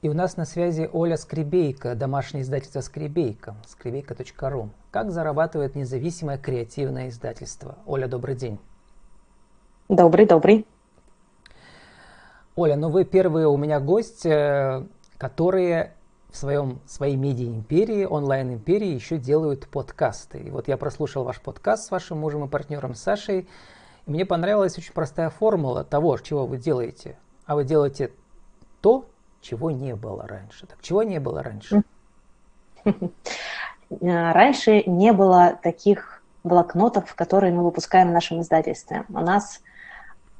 И у нас на связи Оля Скребейка, домашнее издательство Скребейка, скребейка.ру. Как зарабатывает независимое креативное издательство? Оля, добрый день. Добрый, добрый. Оля, ну вы первые у меня гость, э, которые в своем, своей медиа-империи, онлайн-империи еще делают подкасты. И вот я прослушал ваш подкаст с вашим мужем и партнером Сашей. И мне понравилась очень простая формула того, чего вы делаете. А вы делаете то, чего не было раньше. Так чего не было раньше? Раньше не было таких блокнотов, которые мы выпускаем в нашем издательстве. У нас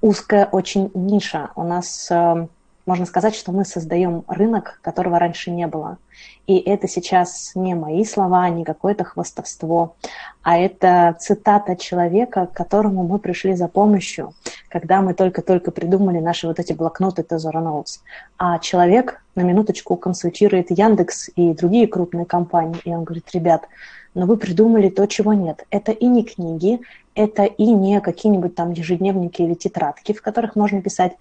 узкая очень ниша. У нас эм, можно сказать, что мы создаем рынок, которого раньше не было. И это сейчас не мои слова, не какое-то хвастовство, а это цитата человека, к которому мы пришли за помощью, когда мы только-только придумали наши вот эти блокноты Tesoro Notes. А человек на минуточку консультирует Яндекс и другие крупные компании, и он говорит, ребят, но вы придумали то, чего нет. Это и не книги, это и не какие-нибудь там ежедневники или тетрадки, в которых можно писать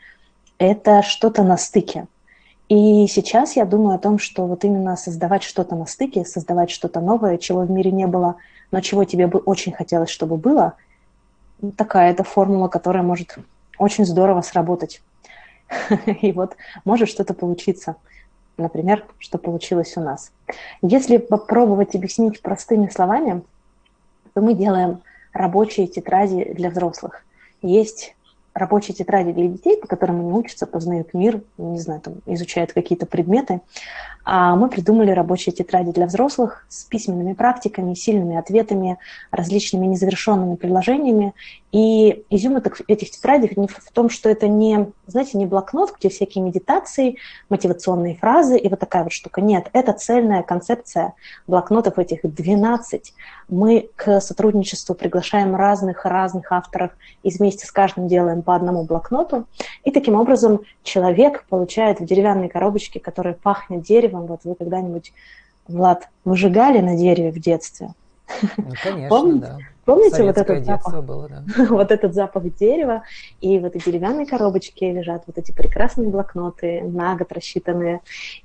это что-то на стыке. И сейчас я думаю о том, что вот именно создавать что-то на стыке, создавать что-то новое, чего в мире не было, но чего тебе бы очень хотелось, чтобы было, такая это формула, которая может очень здорово сработать. И вот может что-то получиться. Например, что получилось у нас. Если попробовать объяснить простыми словами, то мы делаем рабочие тетради для взрослых. Есть рабочие тетради для детей, по которым они учатся, познают мир, не знаю, там, изучают какие-то предметы. А мы придумали рабочие тетради для взрослых с письменными практиками, сильными ответами, различными незавершенными предложениями. И изюм этих тетрадей не в том, что это не, знаете, не блокнот, где всякие медитации, мотивационные фразы и вот такая вот штука. Нет, это цельная концепция блокнотов этих 12. Мы к сотрудничеству приглашаем разных-разных авторов и вместе с каждым делаем по одному блокноту. И таким образом человек получает в деревянной коробочке, которая пахнет деревом. Вот вы когда-нибудь, Влад, выжигали на дереве в детстве? Ну, конечно, Помните? да. Помните вот этот запах? Было, да. вот этот запах дерева, и в этой деревянной коробочке лежат вот эти прекрасные блокноты, на год рассчитанные,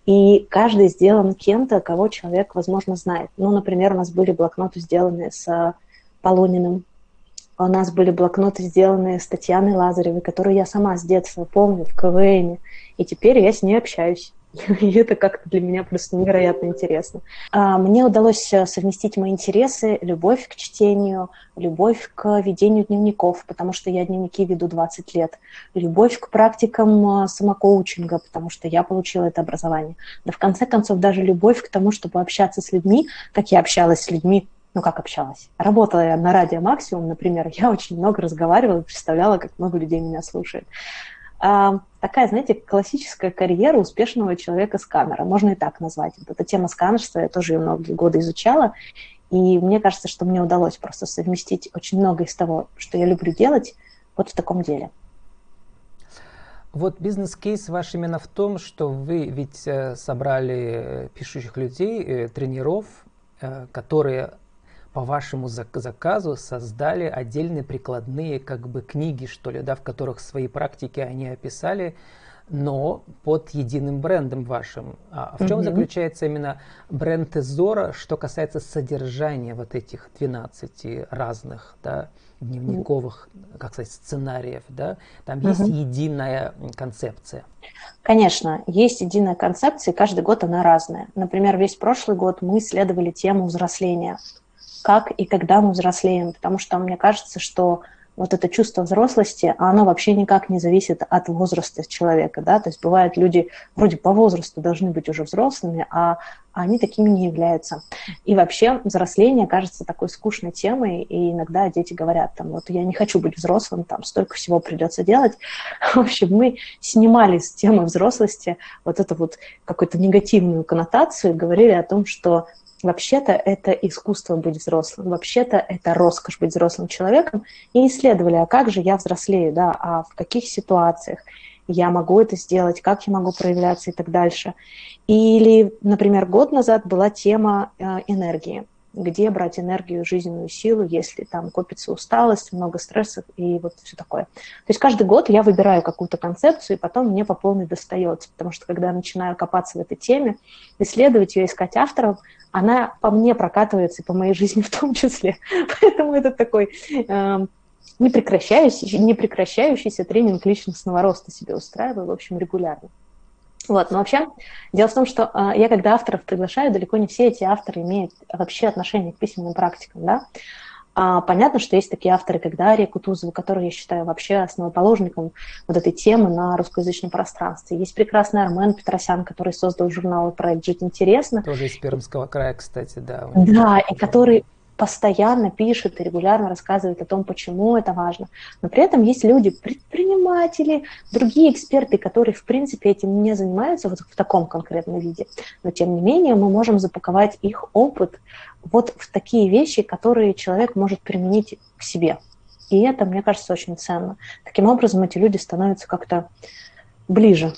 и каждый сделан кем-то, кого человек, возможно, знает. Ну, например, у нас были блокноты, сделанные с Полуниным, у нас были блокноты, сделанные с Татьяной Лазаревой, которую я сама с детства помню в КВН, и теперь я с ней общаюсь. И это как-то для меня просто невероятно интересно. А, мне удалось э, совместить мои интересы, любовь к чтению, любовь к ведению дневников, потому что я дневники веду 20 лет, любовь к практикам э, самокоучинга, потому что я получила это образование. Да в конце концов даже любовь к тому, чтобы общаться с людьми, как я общалась с людьми ну как общалась. Работала я на радио Максимум, например, я очень много разговаривала, представляла, как много людей меня слушает. А, такая, знаете, классическая карьера успешного человека с камерой, можно и так назвать. Вот эта тема сканерства, я тоже ее многие годы изучала, и мне кажется, что мне удалось просто совместить очень много из того, что я люблю делать, вот в таком деле. Вот бизнес-кейс ваш именно в том, что вы ведь э, собрали пишущих людей, э, тренеров, э, которые по вашему заказу создали отдельные прикладные как бы книги, что ли, да, в которых свои практики они описали, но под единым брендом вашим. А в чем mm-hmm. заключается именно бренд Тезора, что касается содержания вот этих 12 разных, да, дневниковых, как сказать, сценариев, да? Там mm-hmm. есть единая концепция. Конечно, есть единая концепция, и каждый год она разная. Например, весь прошлый год мы исследовали тему взросления как и когда мы взрослеем, потому что мне кажется, что вот это чувство взрослости, оно вообще никак не зависит от возраста человека, да, то есть бывают люди вроде по возрасту должны быть уже взрослыми, а они такими не являются. И вообще взросление кажется такой скучной темой, и иногда дети говорят, там, вот я не хочу быть взрослым, там столько всего придется делать. В общем, мы снимали с темы взрослости вот эту вот какую-то негативную коннотацию, говорили о том, что Вообще-то это искусство быть взрослым, вообще-то это роскошь быть взрослым человеком. И исследовали, а как же я взрослею, да, а в каких ситуациях я могу это сделать, как я могу проявляться и так дальше. Или, например, год назад была тема э, энергии. Где брать энергию, жизненную силу, если там копится усталость, много стрессов и вот все такое. То есть каждый год я выбираю какую-то концепцию, и потом мне по полной достается, потому что когда я начинаю копаться в этой теме, исследовать ее, искать авторов, она по мне прокатывается и по моей жизни в том числе. Поэтому это такой э, непрекращающийся, непрекращающийся тренинг личностного роста себе устраиваю, в общем, регулярно. Вот, но вообще, дело в том, что э, я когда авторов приглашаю, далеко не все эти авторы имеют вообще отношение к письменным практикам, да. А, понятно, что есть такие авторы, как Дарья Кутузова, которую я считаю вообще основоположником вот этой темы на русскоязычном пространстве. Есть прекрасный Армен Петросян, который создал журнал и проект «Жить интересно». Тоже из Пермского края, кстати, да. Да, и который постоянно пишет и регулярно рассказывает о том, почему это важно. Но при этом есть люди, предприниматели, другие эксперты, которые, в принципе, этим не занимаются вот в таком конкретном виде. Но, тем не менее, мы можем запаковать их опыт вот в такие вещи, которые человек может применить к себе. И это, мне кажется, очень ценно. Таким образом, эти люди становятся как-то ближе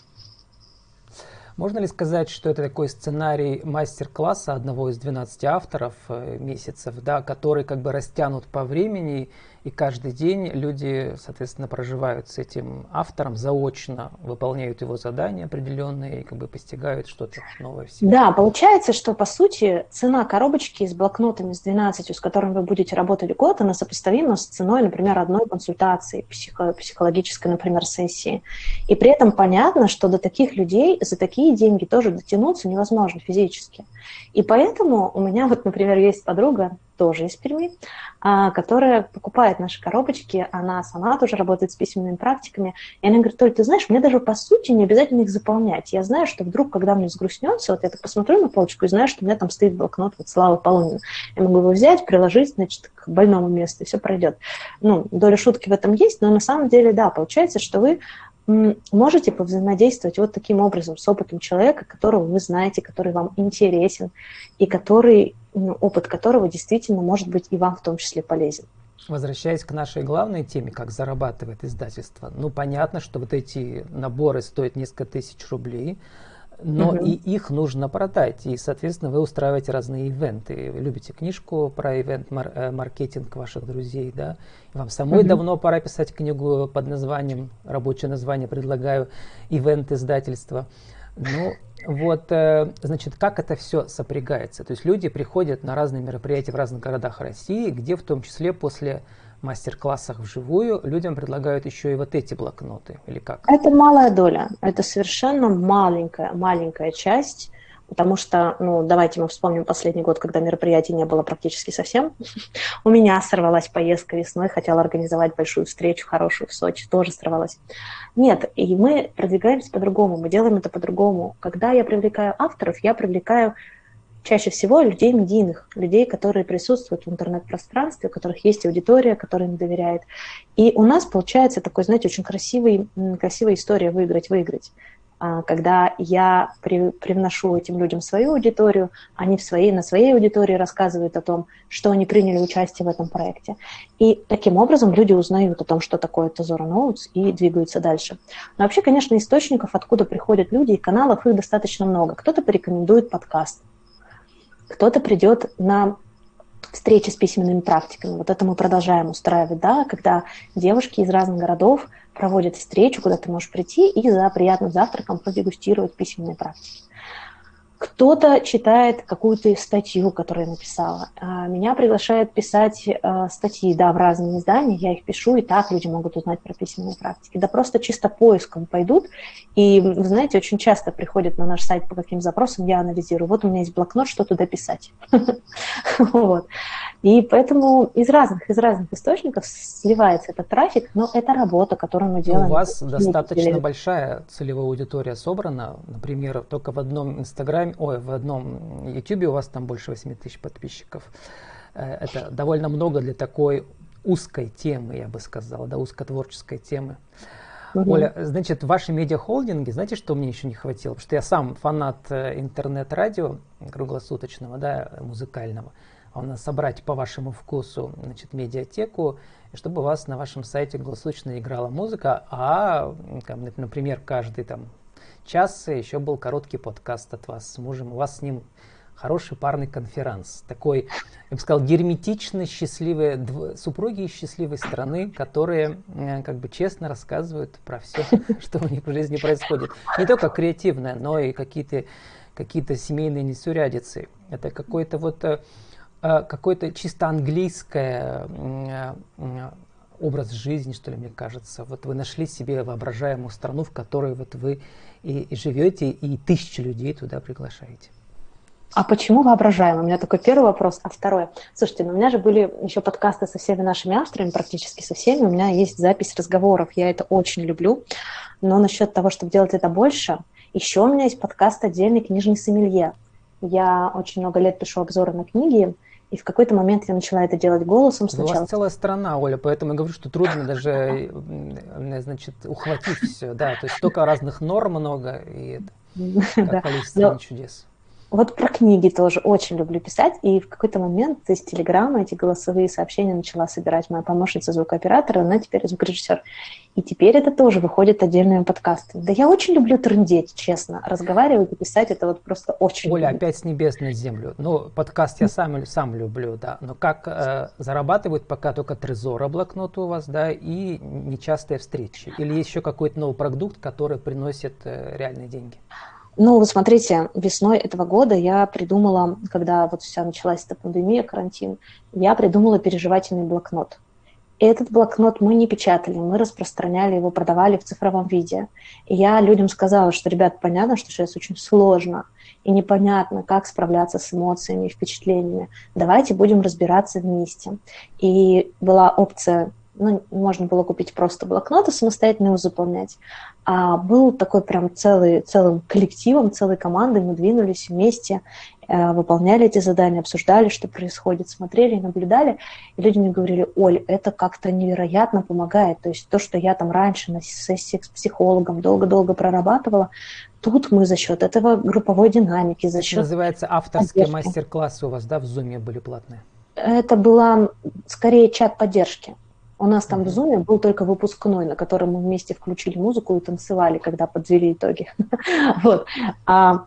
можно ли сказать, что это такой сценарий мастер-класса одного из 12 авторов э, месяцев, да, который как бы растянут по времени и каждый день люди, соответственно, проживают с этим автором заочно, выполняют его задания определенные и как бы постигают что-то новое в себе. Да, получается, что по сути цена коробочки с блокнотами с 12, с которыми вы будете работать год, она сопоставима с ценой, например, одной консультации, психо психологической, например, сессии. И при этом понятно, что до таких людей за такие деньги тоже дотянуться невозможно физически. И поэтому у меня вот, например, есть подруга, тоже из Перми, а, которая покупает наши коробочки, она сама тоже работает с письменными практиками, и она говорит, Толь, ты знаешь, мне даже по сути не обязательно их заполнять. Я знаю, что вдруг, когда мне сгрустнется, вот я так посмотрю на полочку и знаю, что у меня там стоит блокнот вот Слава Полунина. Я могу его взять, приложить, значит, к больному месту, и все пройдет. Ну, доля шутки в этом есть, но на самом деле, да, получается, что вы можете повзаимодействовать вот таким образом с опытом человека, которого вы знаете, который вам интересен, и который, ну, опыт которого действительно может быть и вам в том числе полезен. Возвращаясь к нашей главной теме, как зарабатывает издательство, ну понятно, что вот эти наборы стоят несколько тысяч рублей, но угу. и их нужно продать. И, соответственно, вы устраиваете разные ивенты. Вы любите книжку про ивент-маркетинг э, ваших друзей, да? Вам самой угу. давно пора писать книгу под названием, рабочее название предлагаю, ивент издательства. Ну, вот, э, значит, как это все сопрягается? То есть люди приходят на разные мероприятия в разных городах России, где в том числе после мастер-классах вживую людям предлагают еще и вот эти блокноты, или как? Это малая доля, это совершенно маленькая, маленькая часть, потому что, ну, давайте мы вспомним последний год, когда мероприятий не было практически совсем. У меня сорвалась поездка весной, хотела организовать большую встречу хорошую в Сочи, тоже сорвалась. Нет, и мы продвигаемся по-другому, мы делаем это по-другому. Когда я привлекаю авторов, я привлекаю чаще всего людей медийных, людей, которые присутствуют в интернет-пространстве, у которых есть аудитория, которая им доверяет. И у нас получается такой, знаете, очень красивый, красивая история выиграть-выиграть. А, когда я при, привношу этим людям свою аудиторию, они в своей, на своей аудитории рассказывают о том, что они приняли участие в этом проекте. И таким образом люди узнают о том, что такое Тезора Ноутс, и двигаются дальше. Но вообще, конечно, источников, откуда приходят люди, и каналов их достаточно много. Кто-то порекомендует подкаст, кто-то придет на встречи с письменными практиками. Вот это мы продолжаем устраивать, да, когда девушки из разных городов проводят встречу, куда ты можешь прийти и за приятным завтраком продегустировать письменные практики. Кто-то читает какую-то статью, которую я написала. А, меня приглашают писать э, статьи, да, в разные издания, я их пишу, и так люди могут узнать про письменные практики. Да просто чисто поиском пойдут, и, вы знаете, очень часто приходят на наш сайт по каким запросам, я анализирую. Вот у меня есть блокнот, что туда писать. Вот. И поэтому из разных, из разных источников сливается этот трафик, но это работа, которую мы делаем. У вас достаточно большая целевая аудитория собрана. Например, только в одном Инстаграме, ой, в одном Ютубе у вас там больше 8 тысяч подписчиков. Э, это довольно много для такой узкой темы, я бы сказал, да, узкотворческой темы. Угу. Оля, значит, ваши медиахолдинги, знаете, что мне еще не хватило? Потому что я сам фанат э, интернет-радио круглосуточного, да, музыкального у нас собрать по вашему вкусу значит, медиатеку, чтобы у вас на вашем сайте круглосуточно играла музыка, а, например, каждый там час еще был короткий подкаст от вас с мужем. У вас с ним хороший парный конференц. Такой, я бы сказал, герметично счастливые дв... супруги из счастливой страны, которые э, как бы честно рассказывают про все, что у них в жизни происходит. Не только креативное, но и какие-то какие-то семейные несурядицы. Это какой-то вот э, э, какой-то чисто английское образ жизни, что ли, мне кажется. Вот вы нашли себе воображаемую страну, в которой вот вы и, живете, и тысячи людей туда приглашаете. А почему воображаем? У меня такой первый вопрос. А второй. Слушайте, ну у меня же были еще подкасты со всеми нашими авторами, практически со всеми. У меня есть запись разговоров. Я это очень люблю. Но насчет того, чтобы делать это больше, еще у меня есть подкаст отдельный «Книжный сомелье». Я очень много лет пишу обзоры на книги, и в какой-то момент я начала это делать голосом сначала. У вас целая страна, Оля, поэтому я говорю, что трудно даже, значит, ухватить все. Да, то есть столько разных норм много, и это как количество чудес. Вот про книги тоже очень люблю писать, и в какой-то момент из Телеграма эти голосовые сообщения начала собирать моя помощница звукооператора, она теперь звукорежиссер. И теперь это тоже выходит отдельными подкастами. Да я очень люблю трындеть, честно. Разговаривать и писать это вот просто очень Оля, люблю. опять с небес на землю. Ну, подкаст я сам, сам люблю, да. Но как э, зарабатывают пока только трезора блокнот у вас, да, и нечастые встречи? Или есть еще какой-то новый продукт, который приносит э, реальные деньги? Ну, вот смотрите, весной этого года я придумала, когда вот вся началась эта пандемия, карантин, я придумала переживательный блокнот. И этот блокнот мы не печатали, мы распространяли его, продавали в цифровом виде. И я людям сказала, что, ребят, понятно, что сейчас очень сложно и непонятно, как справляться с эмоциями и впечатлениями. Давайте будем разбираться вместе. И была опция ну, можно было купить просто блокнот и самостоятельно его заполнять. А был такой прям целый, целым коллективом, целой командой, мы двинулись вместе, э, выполняли эти задания, обсуждали, что происходит, смотрели, наблюдали. И люди мне говорили, Оль, это как-то невероятно помогает. То есть то, что я там раньше на сессиях с психологом долго-долго прорабатывала, тут мы за счет этого групповой динамики, за счет... Это называется авторские мастер-классы у вас, да, в Zoom были платные? Это была скорее чат поддержки. У нас там в Zoom был только выпускной, на котором мы вместе включили музыку и танцевали, когда подвели итоги. вот. а,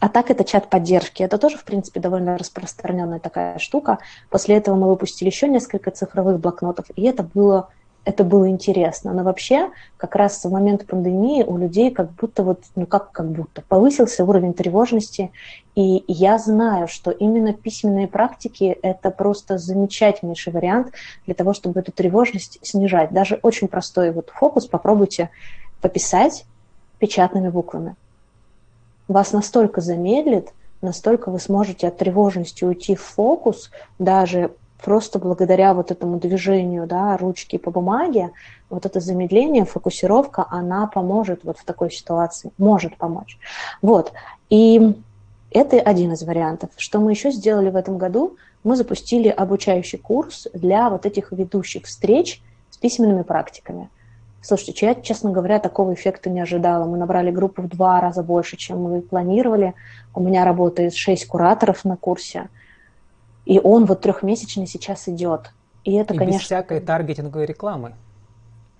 а так это чат поддержки. Это тоже, в принципе, довольно распространенная такая штука. После этого мы выпустили еще несколько цифровых блокнотов, и это было это было интересно. Но вообще, как раз в момент пандемии у людей как будто вот, ну как как будто, повысился уровень тревожности. И я знаю, что именно письменные практики – это просто замечательнейший вариант для того, чтобы эту тревожность снижать. Даже очень простой вот фокус попробуйте пописать печатными буквами. Вас настолько замедлит, настолько вы сможете от тревожности уйти в фокус, даже просто благодаря вот этому движению да, ручки по бумаге, вот это замедление, фокусировка, она поможет вот в такой ситуации, может помочь. Вот. И это один из вариантов. Что мы еще сделали в этом году? Мы запустили обучающий курс для вот этих ведущих встреч с письменными практиками. Слушайте, я, честно говоря, такого эффекта не ожидала. Мы набрали группу в два раза больше, чем мы планировали. У меня работает шесть кураторов на курсе – и он вот трехмесячный сейчас идет. И это, и конечно... без всякой таргетинговой рекламы.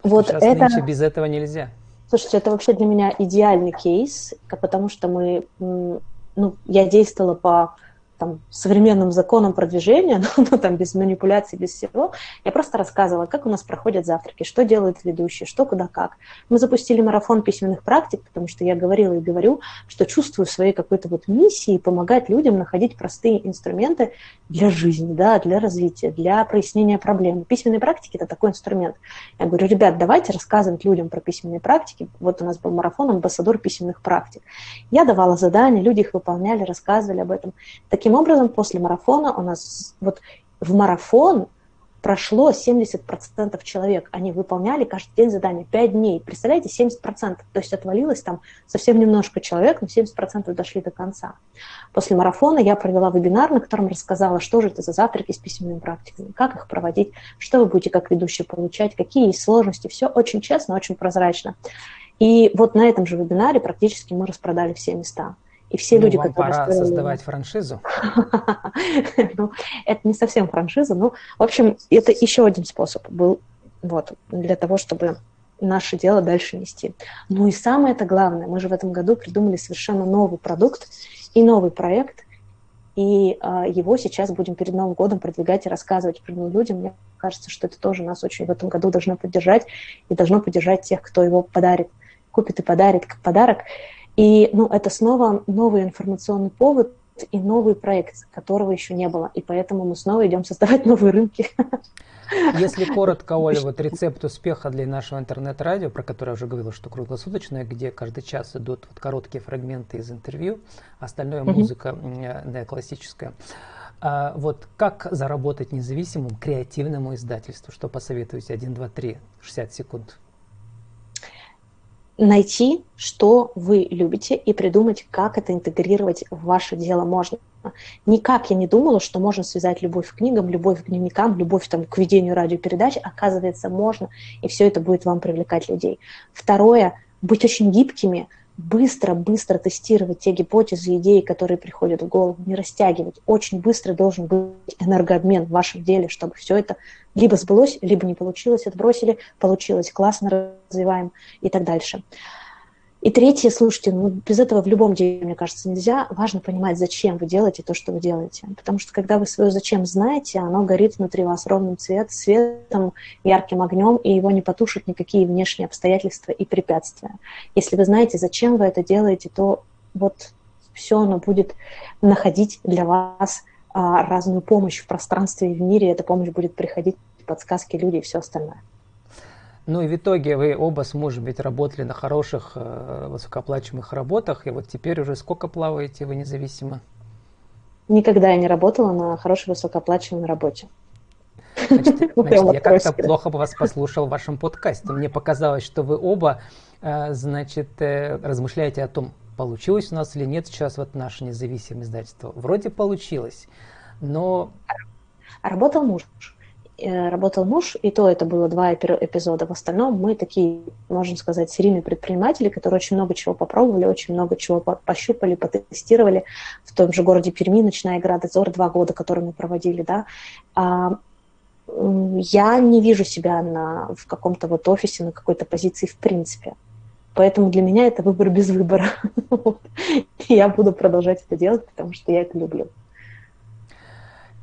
Вот сейчас это... нынче без этого нельзя. Слушайте, это вообще для меня идеальный кейс, потому что мы, ну, я действовала по там, современным законам продвижения, ну, ну, там, без манипуляций, без всего, я просто рассказывала, как у нас проходят завтраки, что делают ведущие, что, куда, как. Мы запустили марафон письменных практик, потому что я говорила и говорю, что чувствую своей какой-то вот миссией помогать людям находить простые инструменты для жизни, да, для развития, для прояснения проблем. Письменные практики – это такой инструмент. Я говорю, ребят, давайте рассказывать людям про письменные практики. Вот у нас был марафон «Амбассадор письменных практик». Я давала задания, люди их выполняли, рассказывали об этом. Таким Таким образом, после марафона у нас вот в марафон прошло 70% человек. Они выполняли каждый день задание 5 дней. Представляете, 70%. То есть отвалилось там совсем немножко человек, но 70% дошли до конца. После марафона я провела вебинар, на котором рассказала, что же это за завтраки с письменными практиками, как их проводить, что вы будете как ведущий получать, какие есть сложности. Все очень честно, очень прозрачно. И вот на этом же вебинаре практически мы распродали все места. И все ну, люди, вам которые пора строили... создавать франшизу. ну, это не совсем франшиза, ну, в общем, это еще один способ был вот, для того, чтобы наше дело дальше нести. Ну и самое это главное, мы же в этом году придумали совершенно новый продукт и новый проект, и э, его сейчас будем перед Новым годом продвигать и рассказывать прямым людям. Мне кажется, что это тоже нас очень в этом году должно поддержать и должно поддержать тех, кто его подарит, купит и подарит как подарок. И ну, это снова новый информационный повод и новый проект, которого еще не было. И поэтому мы снова идем создавать новые рынки. Если коротко, Оля, вот рецепт успеха для нашего интернет-радио, про которое я уже говорила, что круглосуточное, где каждый час идут вот короткие фрагменты из интервью, остальное музыка mm-hmm. классическая. А вот как заработать независимому креативному издательству? Что посоветуете? 1, 2, 3, 60 секунд найти, что вы любите, и придумать, как это интегрировать в ваше дело можно. Никак я не думала, что можно связать любовь к книгам, любовь к дневникам, любовь там, к ведению радиопередач. Оказывается, можно, и все это будет вам привлекать людей. Второе, быть очень гибкими, быстро-быстро тестировать те гипотезы, идеи, которые приходят в голову, не растягивать. Очень быстро должен быть энергообмен в вашем деле, чтобы все это либо сбылось, либо не получилось, отбросили, получилось, классно развиваем и так дальше. И третье, слушайте, ну, без этого в любом деле, мне кажется, нельзя. Важно понимать, зачем вы делаете то, что вы делаете. Потому что когда вы свое зачем знаете, оно горит внутри вас ровным цвет, светом, ярким огнем, и его не потушат никакие внешние обстоятельства и препятствия. Если вы знаете, зачем вы это делаете, то вот все оно будет находить для вас а, разную помощь в пространстве и в мире. Эта помощь будет приходить, подсказки люди и все остальное. Ну и в итоге вы оба с мужем ведь работали на хороших, э, высокооплачиваемых работах, и вот теперь уже сколько плаваете вы независимо? Никогда я не работала на хорошей высокооплачиваемой работе. Значит, значит я как-то плохо вас послушал в вашем подкасте. Мне показалось, что вы оба, э, значит, э, размышляете о том, получилось у нас или нет сейчас вот наше независимое издательство. Вроде получилось, но... Работал муж. Э, работал муж, и то это было два эпизода. В остальном мы такие, можно сказать, серийные предприниматели, которые очень много чего попробовали, очень много чего пощупали, потестировали. В том же городе Перми «Ночная игра Дозор» два года, которые мы проводили, да. А, я не вижу себя на, в каком-то вот офисе, на какой-то позиции в принципе. Поэтому для меня это выбор без выбора. Я буду продолжать это делать, потому что я это люблю.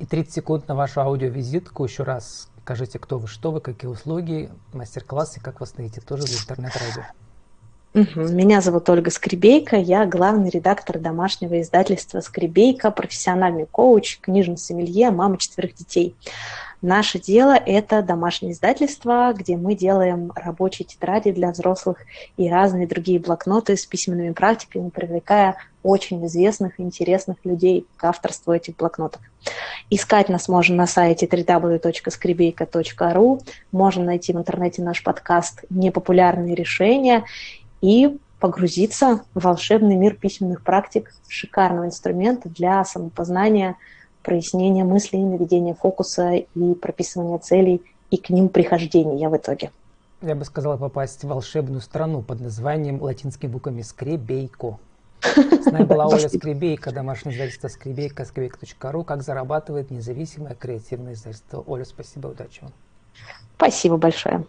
И 30 секунд на вашу аудиовизитку. Еще раз скажите, кто вы, что вы, какие услуги, мастер-классы, как вас найти тоже для интернет-радио. Меня зовут Ольга Скребейка, я главный редактор домашнего издательства «Скребейка», профессиональный коуч, книжный сомелье, мама четверых детей. Наше дело – это домашнее издательство, где мы делаем рабочие тетради для взрослых и разные другие блокноты с письменными практиками, привлекая очень известных и интересных людей к авторству этих блокнотов. Искать нас можно на сайте www.skribeyka.ru, можно найти в интернете наш подкаст «Непопулярные решения» и погрузиться в волшебный мир письменных практик, шикарного инструмента для самопознания – прояснение мыслей, наведение фокуса и прописывание целей и к ним прихождения в итоге. Я бы сказала попасть в волшебную страну под названием латинскими буквами Скребейко. С нами была Оля Скребейка, домашнее издательство Скребейка, скребейка.ру. Как зарабатывает независимое креативное издательство. Оля, спасибо, удачи вам. Спасибо большое.